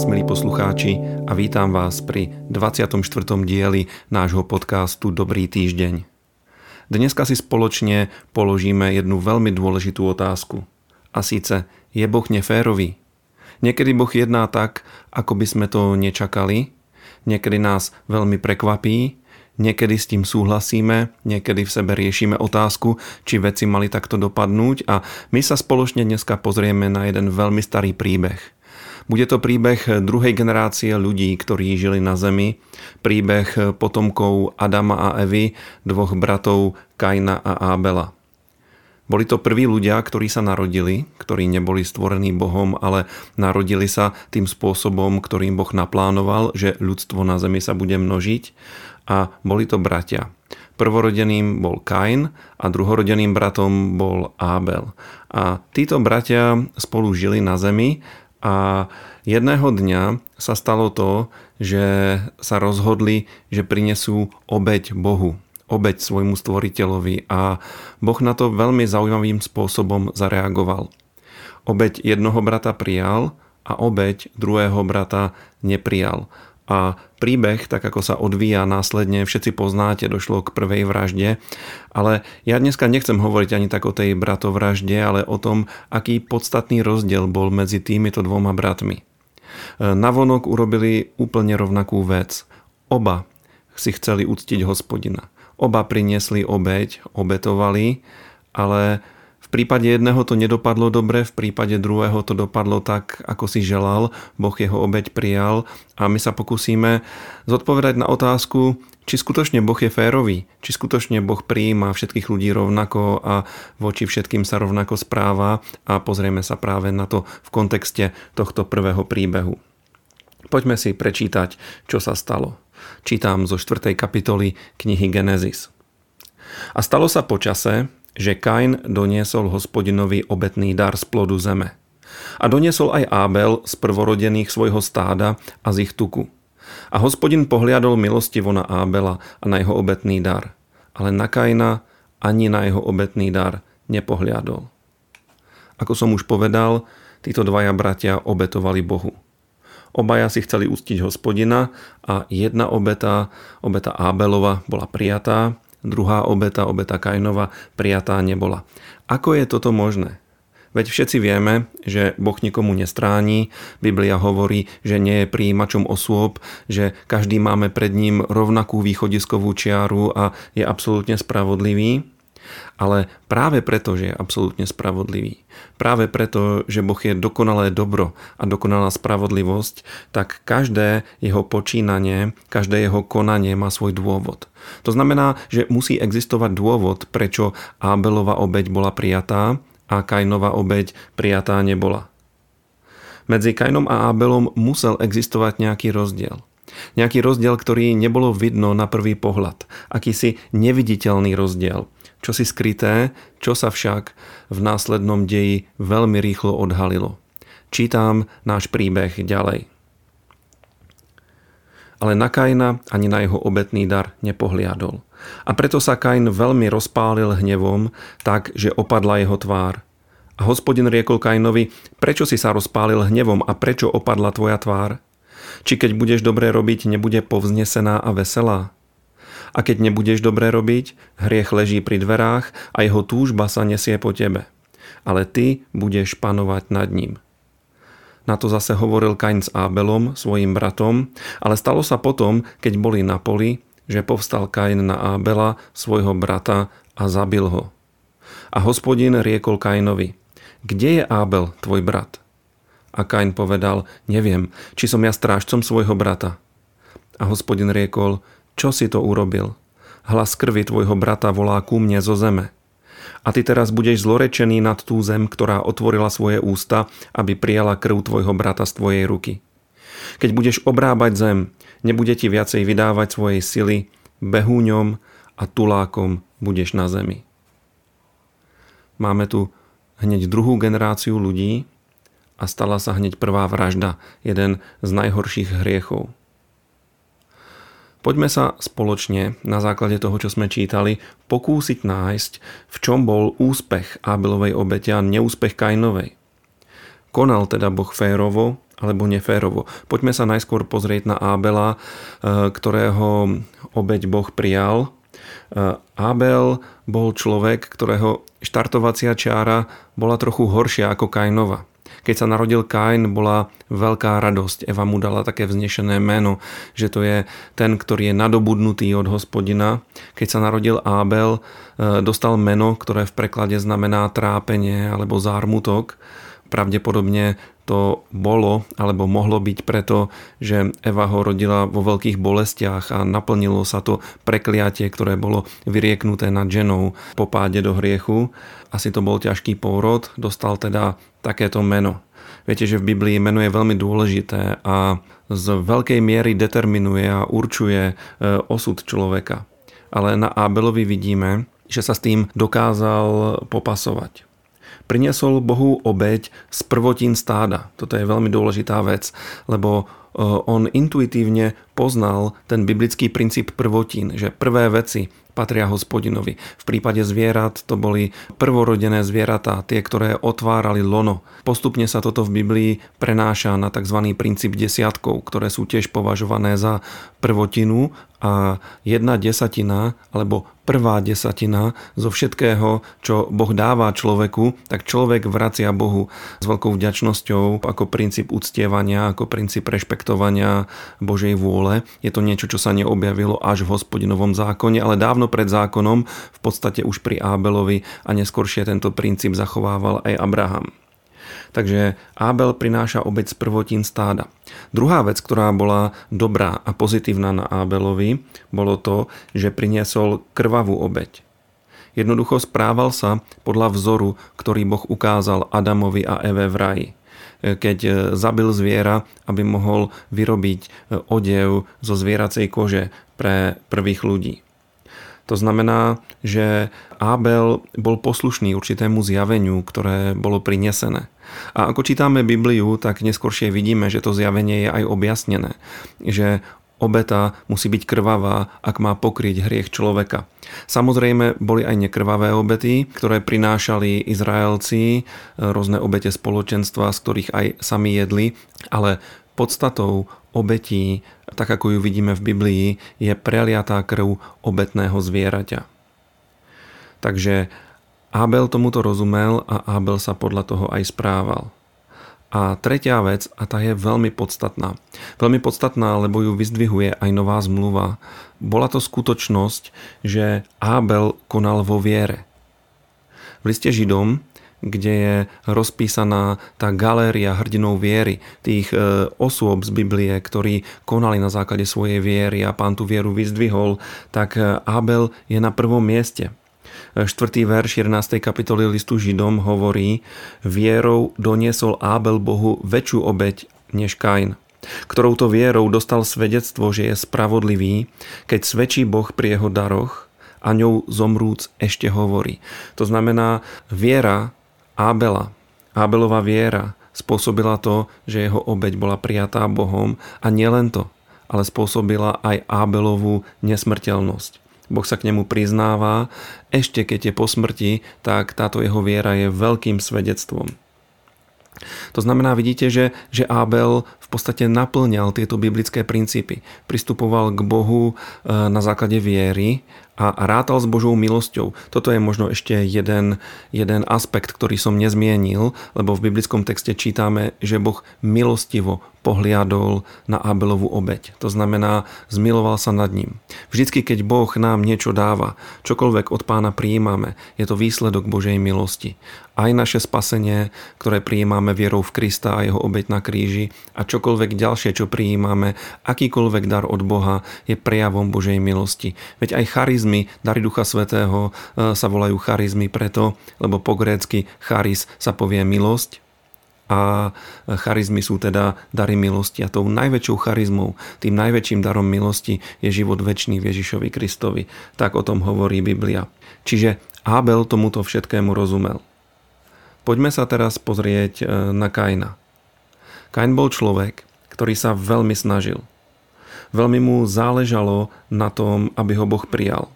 vás, milí poslucháči, a vítam vás pri 24. dieli nášho podcastu Dobrý týždeň. Dneska si spoločne položíme jednu veľmi dôležitú otázku. A síce, je Boh neférový? Niekedy Boh jedná tak, ako by sme to nečakali, niekedy nás veľmi prekvapí, niekedy s tým súhlasíme, niekedy v sebe riešime otázku, či veci mali takto dopadnúť a my sa spoločne dneska pozrieme na jeden veľmi starý príbeh – bude to príbeh druhej generácie ľudí, ktorí žili na Zemi, príbeh potomkov Adama a Evy, dvoch bratov Kaina a Ábela. Boli to prví ľudia, ktorí sa narodili, ktorí neboli stvorení Bohom, ale narodili sa tým spôsobom, ktorým Boh naplánoval, že ľudstvo na zemi sa bude množiť a boli to bratia. Prvorodeným bol Kain a druhorodeným bratom bol Ábel. A títo bratia spolu žili na zemi a jedného dňa sa stalo to, že sa rozhodli, že prinesú obeď Bohu, obeď svojmu stvoriteľovi a Boh na to veľmi zaujímavým spôsobom zareagoval. Obeď jednoho brata prijal a obeď druhého brata neprijal. A príbeh, tak ako sa odvíja následne, všetci poznáte, došlo k prvej vražde. Ale ja dneska nechcem hovoriť ani tak o tej bratovražde, ale o tom, aký podstatný rozdiel bol medzi týmito dvoma bratmi. Navonok urobili úplne rovnakú vec. Oba si chceli uctiť hospodina. Oba priniesli obeď, obetovali, ale prípade jedného to nedopadlo dobre, v prípade druhého to dopadlo tak, ako si želal, Boh jeho obeď prijal a my sa pokúsime zodpovedať na otázku, či skutočne Boh je férový, či skutočne Boh prijíma všetkých ľudí rovnako a voči všetkým sa rovnako správa a pozrieme sa práve na to v kontexte tohto prvého príbehu. Poďme si prečítať, čo sa stalo. Čítam zo 4. kapitoly knihy Genesis. A stalo sa počase, že Kain doniesol hospodinovi obetný dar z plodu zeme. A doniesol aj Ábel z prvorodených svojho stáda a z ich tuku. A hospodin pohliadol milostivo na Ábela a na jeho obetný dar, ale na Kaina ani na jeho obetný dar nepohliadol. Ako som už povedal, títo dvaja bratia obetovali Bohu. Obaja si chceli ustiť hospodina a jedna obeta, obeta Ábelova, bola prijatá druhá obeta, obeta Kainova, prijatá nebola. Ako je toto možné? Veď všetci vieme, že Boh nikomu nestráni, Biblia hovorí, že nie je príjimačom osôb, že každý máme pred ním rovnakú východiskovú čiaru a je absolútne spravodlivý. Ale práve preto, že je absolútne spravodlivý, práve preto, že Boh je dokonalé dobro a dokonalá spravodlivosť, tak každé jeho počínanie, každé jeho konanie má svoj dôvod. To znamená, že musí existovať dôvod, prečo Ábelova obeď bola prijatá a Kainova obeď prijatá nebola. Medzi Kainom a Ábelom musel existovať nejaký rozdiel. Nejaký rozdiel, ktorý nebolo vidno na prvý pohľad. Akýsi neviditeľný rozdiel – čo si skryté, čo sa však v následnom deji veľmi rýchlo odhalilo. Čítam náš príbeh ďalej. Ale na Kaina ani na jeho obetný dar nepohliadol. A preto sa Kain veľmi rozpálil hnevom, tak, že opadla jeho tvár. A hospodin riekol Kainovi, prečo si sa rozpálil hnevom a prečo opadla tvoja tvár? Či keď budeš dobre robiť, nebude povznesená a veselá? A keď nebudeš dobre robiť, hriech leží pri dverách a jeho túžba sa nesie po tebe. Ale ty budeš panovať nad ním. Na to zase hovoril Kain s Ábelom, svojim bratom, ale stalo sa potom, keď boli na poli, že povstal Kain na Ábela, svojho brata a zabil ho. A hospodin riekol Kainovi, kde je Ábel, tvoj brat? A Kain povedal, neviem, či som ja strážcom svojho brata. A hospodin riekol, čo si to urobil? Hlas krvi tvojho brata volá ku mne zo zeme. A ty teraz budeš zlorečený nad tú zem, ktorá otvorila svoje ústa, aby prijala krv tvojho brata z tvojej ruky. Keď budeš obrábať zem, nebude ti viacej vydávať svojej sily, behúňom a tulákom budeš na zemi. Máme tu hneď druhú generáciu ľudí a stala sa hneď prvá vražda, jeden z najhorších hriechov. Poďme sa spoločne na základe toho, čo sme čítali, pokúsiť nájsť, v čom bol úspech Abelovej obete a neúspech Kainovej. Konal teda Boh férovo alebo neférovo. Poďme sa najskôr pozrieť na Ábela, e, ktorého obeď Boh prijal. E, Ábel bol človek, ktorého štartovacia čára bola trochu horšia ako Kainova. Keď sa narodil Kain, bola veľká radosť. Eva mu dala také vznešené meno, že to je ten, ktorý je nadobudnutý od hospodina. Keď sa narodil Ábel, e, dostal meno, ktoré v preklade znamená trápenie alebo zármutok. Pravdepodobne to bolo alebo mohlo byť preto, že Eva ho rodila vo veľkých bolestiach a naplnilo sa to prekliatie, ktoré bolo vyrieknuté nad ženou po páde do hriechu. Asi to bol ťažký pôrod, dostal teda takéto meno. Viete, že v Biblii meno je veľmi dôležité a z veľkej miery determinuje a určuje e, osud človeka. Ale na Abelovi vidíme, že sa s tým dokázal popasovať priniesol Bohu obeď z prvotín stáda. Toto je veľmi dôležitá vec, lebo on intuitívne poznal ten biblický princíp prvotín, že prvé veci patria hospodinovi. V prípade zvierat to boli prvorodené zvieratá, tie, ktoré otvárali lono. Postupne sa toto v Biblii prenáša na tzv. princíp desiatkov, ktoré sú tiež považované za prvotinu a jedna desatina alebo prvá desatina zo všetkého, čo Boh dáva človeku, tak človek vracia Bohu s veľkou vďačnosťou ako princíp uctievania, ako princíp rešpektovania Božej vôle. Je to niečo, čo sa neobjavilo až v hospodinovom zákone, ale dávno pred zákonom, v podstate už pri Ábelovi a neskôršie tento princíp zachovával aj Abraham. Takže Ábel prináša obeď z prvotín stáda. Druhá vec, ktorá bola dobrá a pozitívna na Ábelovi, bolo to, že priniesol krvavú obeď. Jednoducho správal sa podľa vzoru, ktorý Boh ukázal Adamovi a Eve v raji keď zabil zviera, aby mohol vyrobiť odev zo zvieracej kože pre prvých ľudí. To znamená, že Abel bol poslušný určitému zjaveniu, ktoré bolo prinesené. A ako čítame Bibliu, tak neskôršie vidíme, že to zjavenie je aj objasnené. Že obeta musí byť krvavá, ak má pokryť hriech človeka. Samozrejme, boli aj nekrvavé obety, ktoré prinášali Izraelci, rôzne obete spoločenstva, z ktorých aj sami jedli, ale podstatou obetí, tak ako ju vidíme v Biblii, je preliatá krv obetného zvieraťa. Takže Abel tomuto rozumel a Abel sa podľa toho aj správal. A tretia vec, a tá je veľmi podstatná. Veľmi podstatná, lebo ju vyzdvihuje aj nová zmluva. Bola to skutočnosť, že Abel konal vo viere. V liste Židom kde je rozpísaná tá galéria hrdinov viery, tých e, osôb z Biblie, ktorí konali na základe svojej viery a pán tú vieru vyzdvihol, tak e, Abel je na prvom mieste. E, štvrtý verš 11. kapitoly listu Židom hovorí Vierou doniesol Abel Bohu väčšiu obeď než Kain ktorou to vierou dostal svedectvo, že je spravodlivý, keď svedčí Boh pri jeho daroch a ňou zomrúc ešte hovorí. To znamená, viera Ábela. Ábelová viera spôsobila to, že jeho obeď bola prijatá Bohom a nielen to, ale spôsobila aj Ábelovú nesmrteľnosť. Boh sa k nemu priznáva, ešte keď je po smrti, tak táto jeho viera je veľkým svedectvom. To znamená, vidíte, že, že Abel podstate naplňal tieto biblické princípy. Pristupoval k Bohu e, na základe viery a rátal s Božou milosťou. Toto je možno ešte jeden, jeden aspekt, ktorý som nezmienil, lebo v biblickom texte čítame, že Boh milostivo pohliadol na Abelovú obeď. To znamená, zmiloval sa nad ním. Vždycky, keď Boh nám niečo dáva, čokoľvek od pána prijímame, je to výsledok Božej milosti. Aj naše spasenie, ktoré prijímame vierou v Krista a jeho obeď na kríži a čokoľvek ďalšie, čo prijímame, akýkoľvek dar od Boha je prejavom Božej milosti. Veď aj charizmy dary Ducha Svetého e, sa volajú charizmy preto, lebo po grécky charis sa povie milosť a charizmy sú teda dary milosti. A tou najväčšou charizmou, tým najväčším darom milosti je život väčší v Ježišovi Kristovi. Tak o tom hovorí Biblia. Čiže Abel tomuto všetkému rozumel. Poďme sa teraz pozrieť e, na Kaina. Kain bol človek, ktorý sa veľmi snažil. Veľmi mu záležalo na tom, aby ho Boh prijal.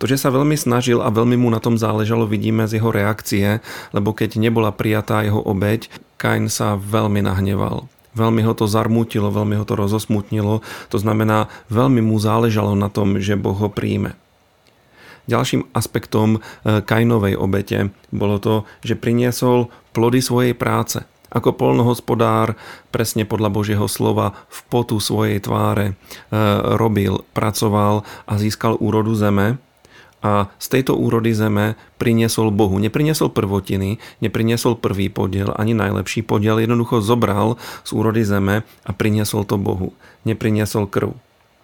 To, že sa veľmi snažil a veľmi mu na tom záležalo, vidíme z jeho reakcie, lebo keď nebola prijatá jeho obeď, Kain sa veľmi nahneval. Veľmi ho to zarmútilo, veľmi ho to rozosmutnilo. To znamená, veľmi mu záležalo na tom, že Boh ho príjme. Ďalším aspektom e, Kainovej obete bolo to, že priniesol plody svojej práce. Ako polnohospodár, presne podľa Božieho slova, v potu svojej tváre e, robil, pracoval a získal úrodu zeme, a z tejto úrody zeme priniesol Bohu. Nepriniesol prvotiny, nepriniesol prvý podiel, ani najlepší podiel, jednoducho zobral z úrody zeme a priniesol to Bohu. Nepriniesol krv.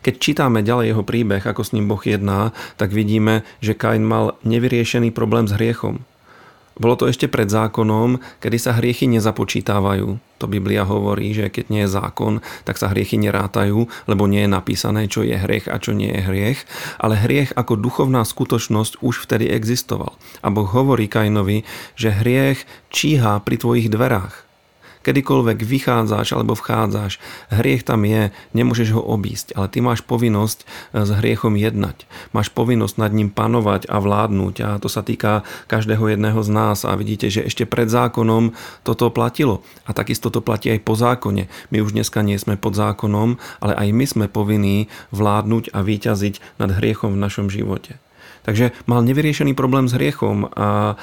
Keď čítame ďalej jeho príbeh, ako s ním Boh jedná, tak vidíme, že Kain mal nevyriešený problém s hriechom. Bolo to ešte pred zákonom, kedy sa hriechy nezapočítavajú. To Biblia hovorí, že keď nie je zákon, tak sa hriechy nerátajú, lebo nie je napísané, čo je hriech a čo nie je hriech. Ale hriech ako duchovná skutočnosť už vtedy existoval. A Boh hovorí Kainovi, že hriech číha pri tvojich dverách kedykoľvek vychádzaš alebo vchádzaš, hriech tam je, nemôžeš ho obísť, ale ty máš povinnosť eh, s hriechom jednať. Máš povinnosť nad ním panovať a vládnuť a to sa týka každého jedného z nás a vidíte, že ešte pred zákonom toto platilo a takisto to platí aj po zákone. My už dneska nie sme pod zákonom, ale aj my sme povinní vládnuť a vyťaziť nad hriechom v našom živote. Takže mal nevyriešený problém s hriechom a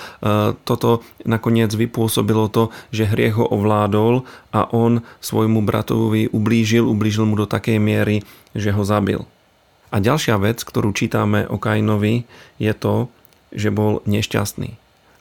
toto nakoniec vypôsobilo to, že hriech ho ovládol a on svojmu bratovi ublížil, ublížil mu do takej miery, že ho zabil. A ďalšia vec, ktorú čítame o Kainovi, je to, že bol nešťastný.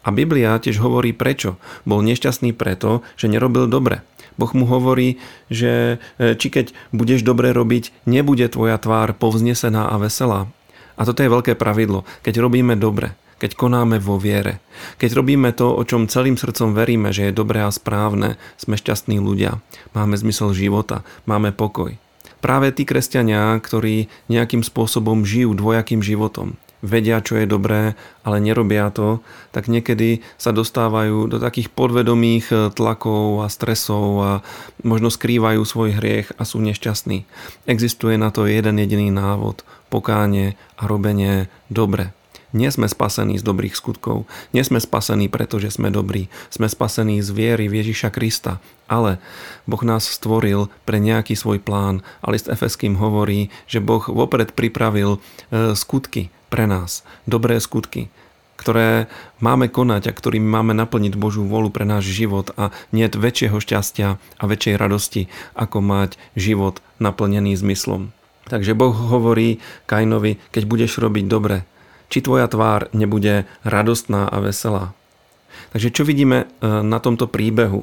A Biblia tiež hovorí prečo. Bol nešťastný preto, že nerobil dobre. Boh mu hovorí, že e, či keď budeš dobre robiť, nebude tvoja tvár povznesená a veselá. A toto je veľké pravidlo. Keď robíme dobre, keď konáme vo viere, keď robíme to, o čom celým srdcom veríme, že je dobré a správne, sme šťastní ľudia, máme zmysel života, máme pokoj. Práve tí kresťania, ktorí nejakým spôsobom žijú dvojakým životom, vedia, čo je dobré, ale nerobia to, tak niekedy sa dostávajú do takých podvedomých tlakov a stresov a možno skrývajú svoj hriech a sú nešťastní. Existuje na to jeden jediný návod pokánie a robenie dobre. Nie sme spasení z dobrých skutkov, nie sme spasení, pretože sme dobrí, sme spasení z viery v Ježiša Krista, ale Boh nás stvoril pre nejaký svoj plán a list Efeským hovorí, že Boh vopred pripravil e, skutky pre nás, dobré skutky, ktoré máme konať a ktorými máme naplniť Božú volu pre náš život a nie väčšieho šťastia a väčšej radosti, ako mať život naplnený zmyslom. Takže Boh hovorí Kainovi, keď budeš robiť dobre, či tvoja tvár nebude radostná a veselá. Takže čo vidíme e, na tomto príbehu?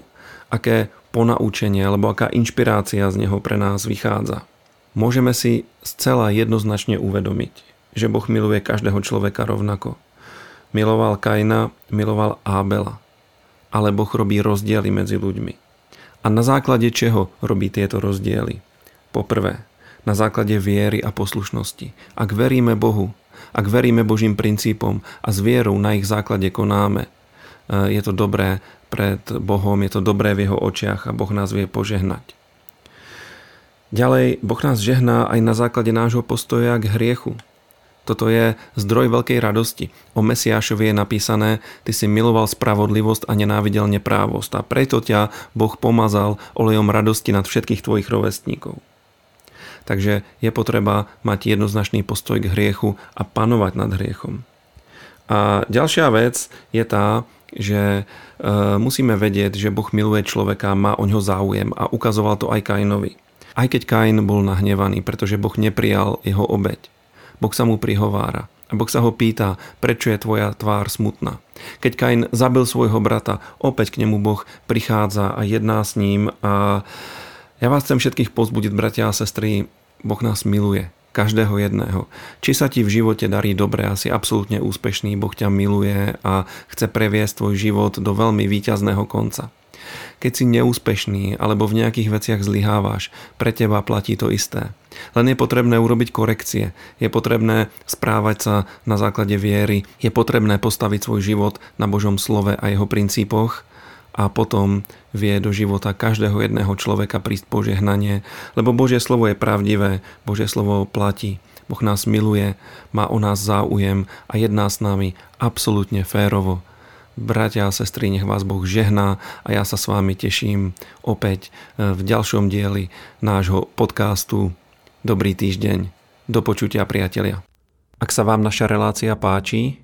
Aké ponaučenie alebo aká inšpirácia z neho pre nás vychádza? Môžeme si zcela jednoznačne uvedomiť, že Boh miluje každého človeka rovnako. Miloval Kaina, miloval Ábela. Ale Boh robí rozdiely medzi ľuďmi. A na základe čeho robí tieto rozdiely? Poprvé, na základe viery a poslušnosti. Ak veríme Bohu, ak veríme Božím princípom a s vierou na ich základe konáme, e, je to dobré pred Bohom, je to dobré v jeho očiach a Boh nás vie požehnať. Ďalej, Boh nás žehná aj na základe nášho postoja k hriechu. Toto je zdroj veľkej radosti. O Mesiášovi je napísané, ty si miloval spravodlivosť a nenávidel neprávosť a preto ťa Boh pomazal olejom radosti nad všetkých tvojich rovestníkov. Takže je potreba mať jednoznačný postoj k hriechu a panovať nad hriechom. A ďalšia vec je tá, že e, musíme vedieť, že Boh miluje človeka, má o ňo záujem a ukazoval to aj Kainovi. Aj keď Kain bol nahnevaný, pretože Boh neprijal jeho obeď. Boh sa mu prihovára. A Boh sa ho pýta, prečo je tvoja tvár smutná. Keď Kain zabil svojho brata, opäť k nemu Boh prichádza a jedná s ním a ja vás chcem všetkých pozbudiť, bratia a sestry, Boh nás miluje, každého jedného. Či sa ti v živote darí dobre a si absolútne úspešný, Boh ťa miluje a chce previesť tvoj život do veľmi výťazného konca. Keď si neúspešný alebo v nejakých veciach zlyhávaš, pre teba platí to isté. Len je potrebné urobiť korekcie, je potrebné správať sa na základe viery, je potrebné postaviť svoj život na Božom slove a jeho princípoch a potom vie do života každého jedného človeka prísť požehnanie, lebo Božie slovo je pravdivé, Božie slovo platí. Boh nás miluje, má o nás záujem a jedná s nami absolútne férovo, Bratia a sestry, nech vás Boh žehná a ja sa s vami teším opäť e, v ďalšom dieli nášho podcastu Dobrý týždeň. Do počutia, priatelia. Ak sa vám naša relácia páči,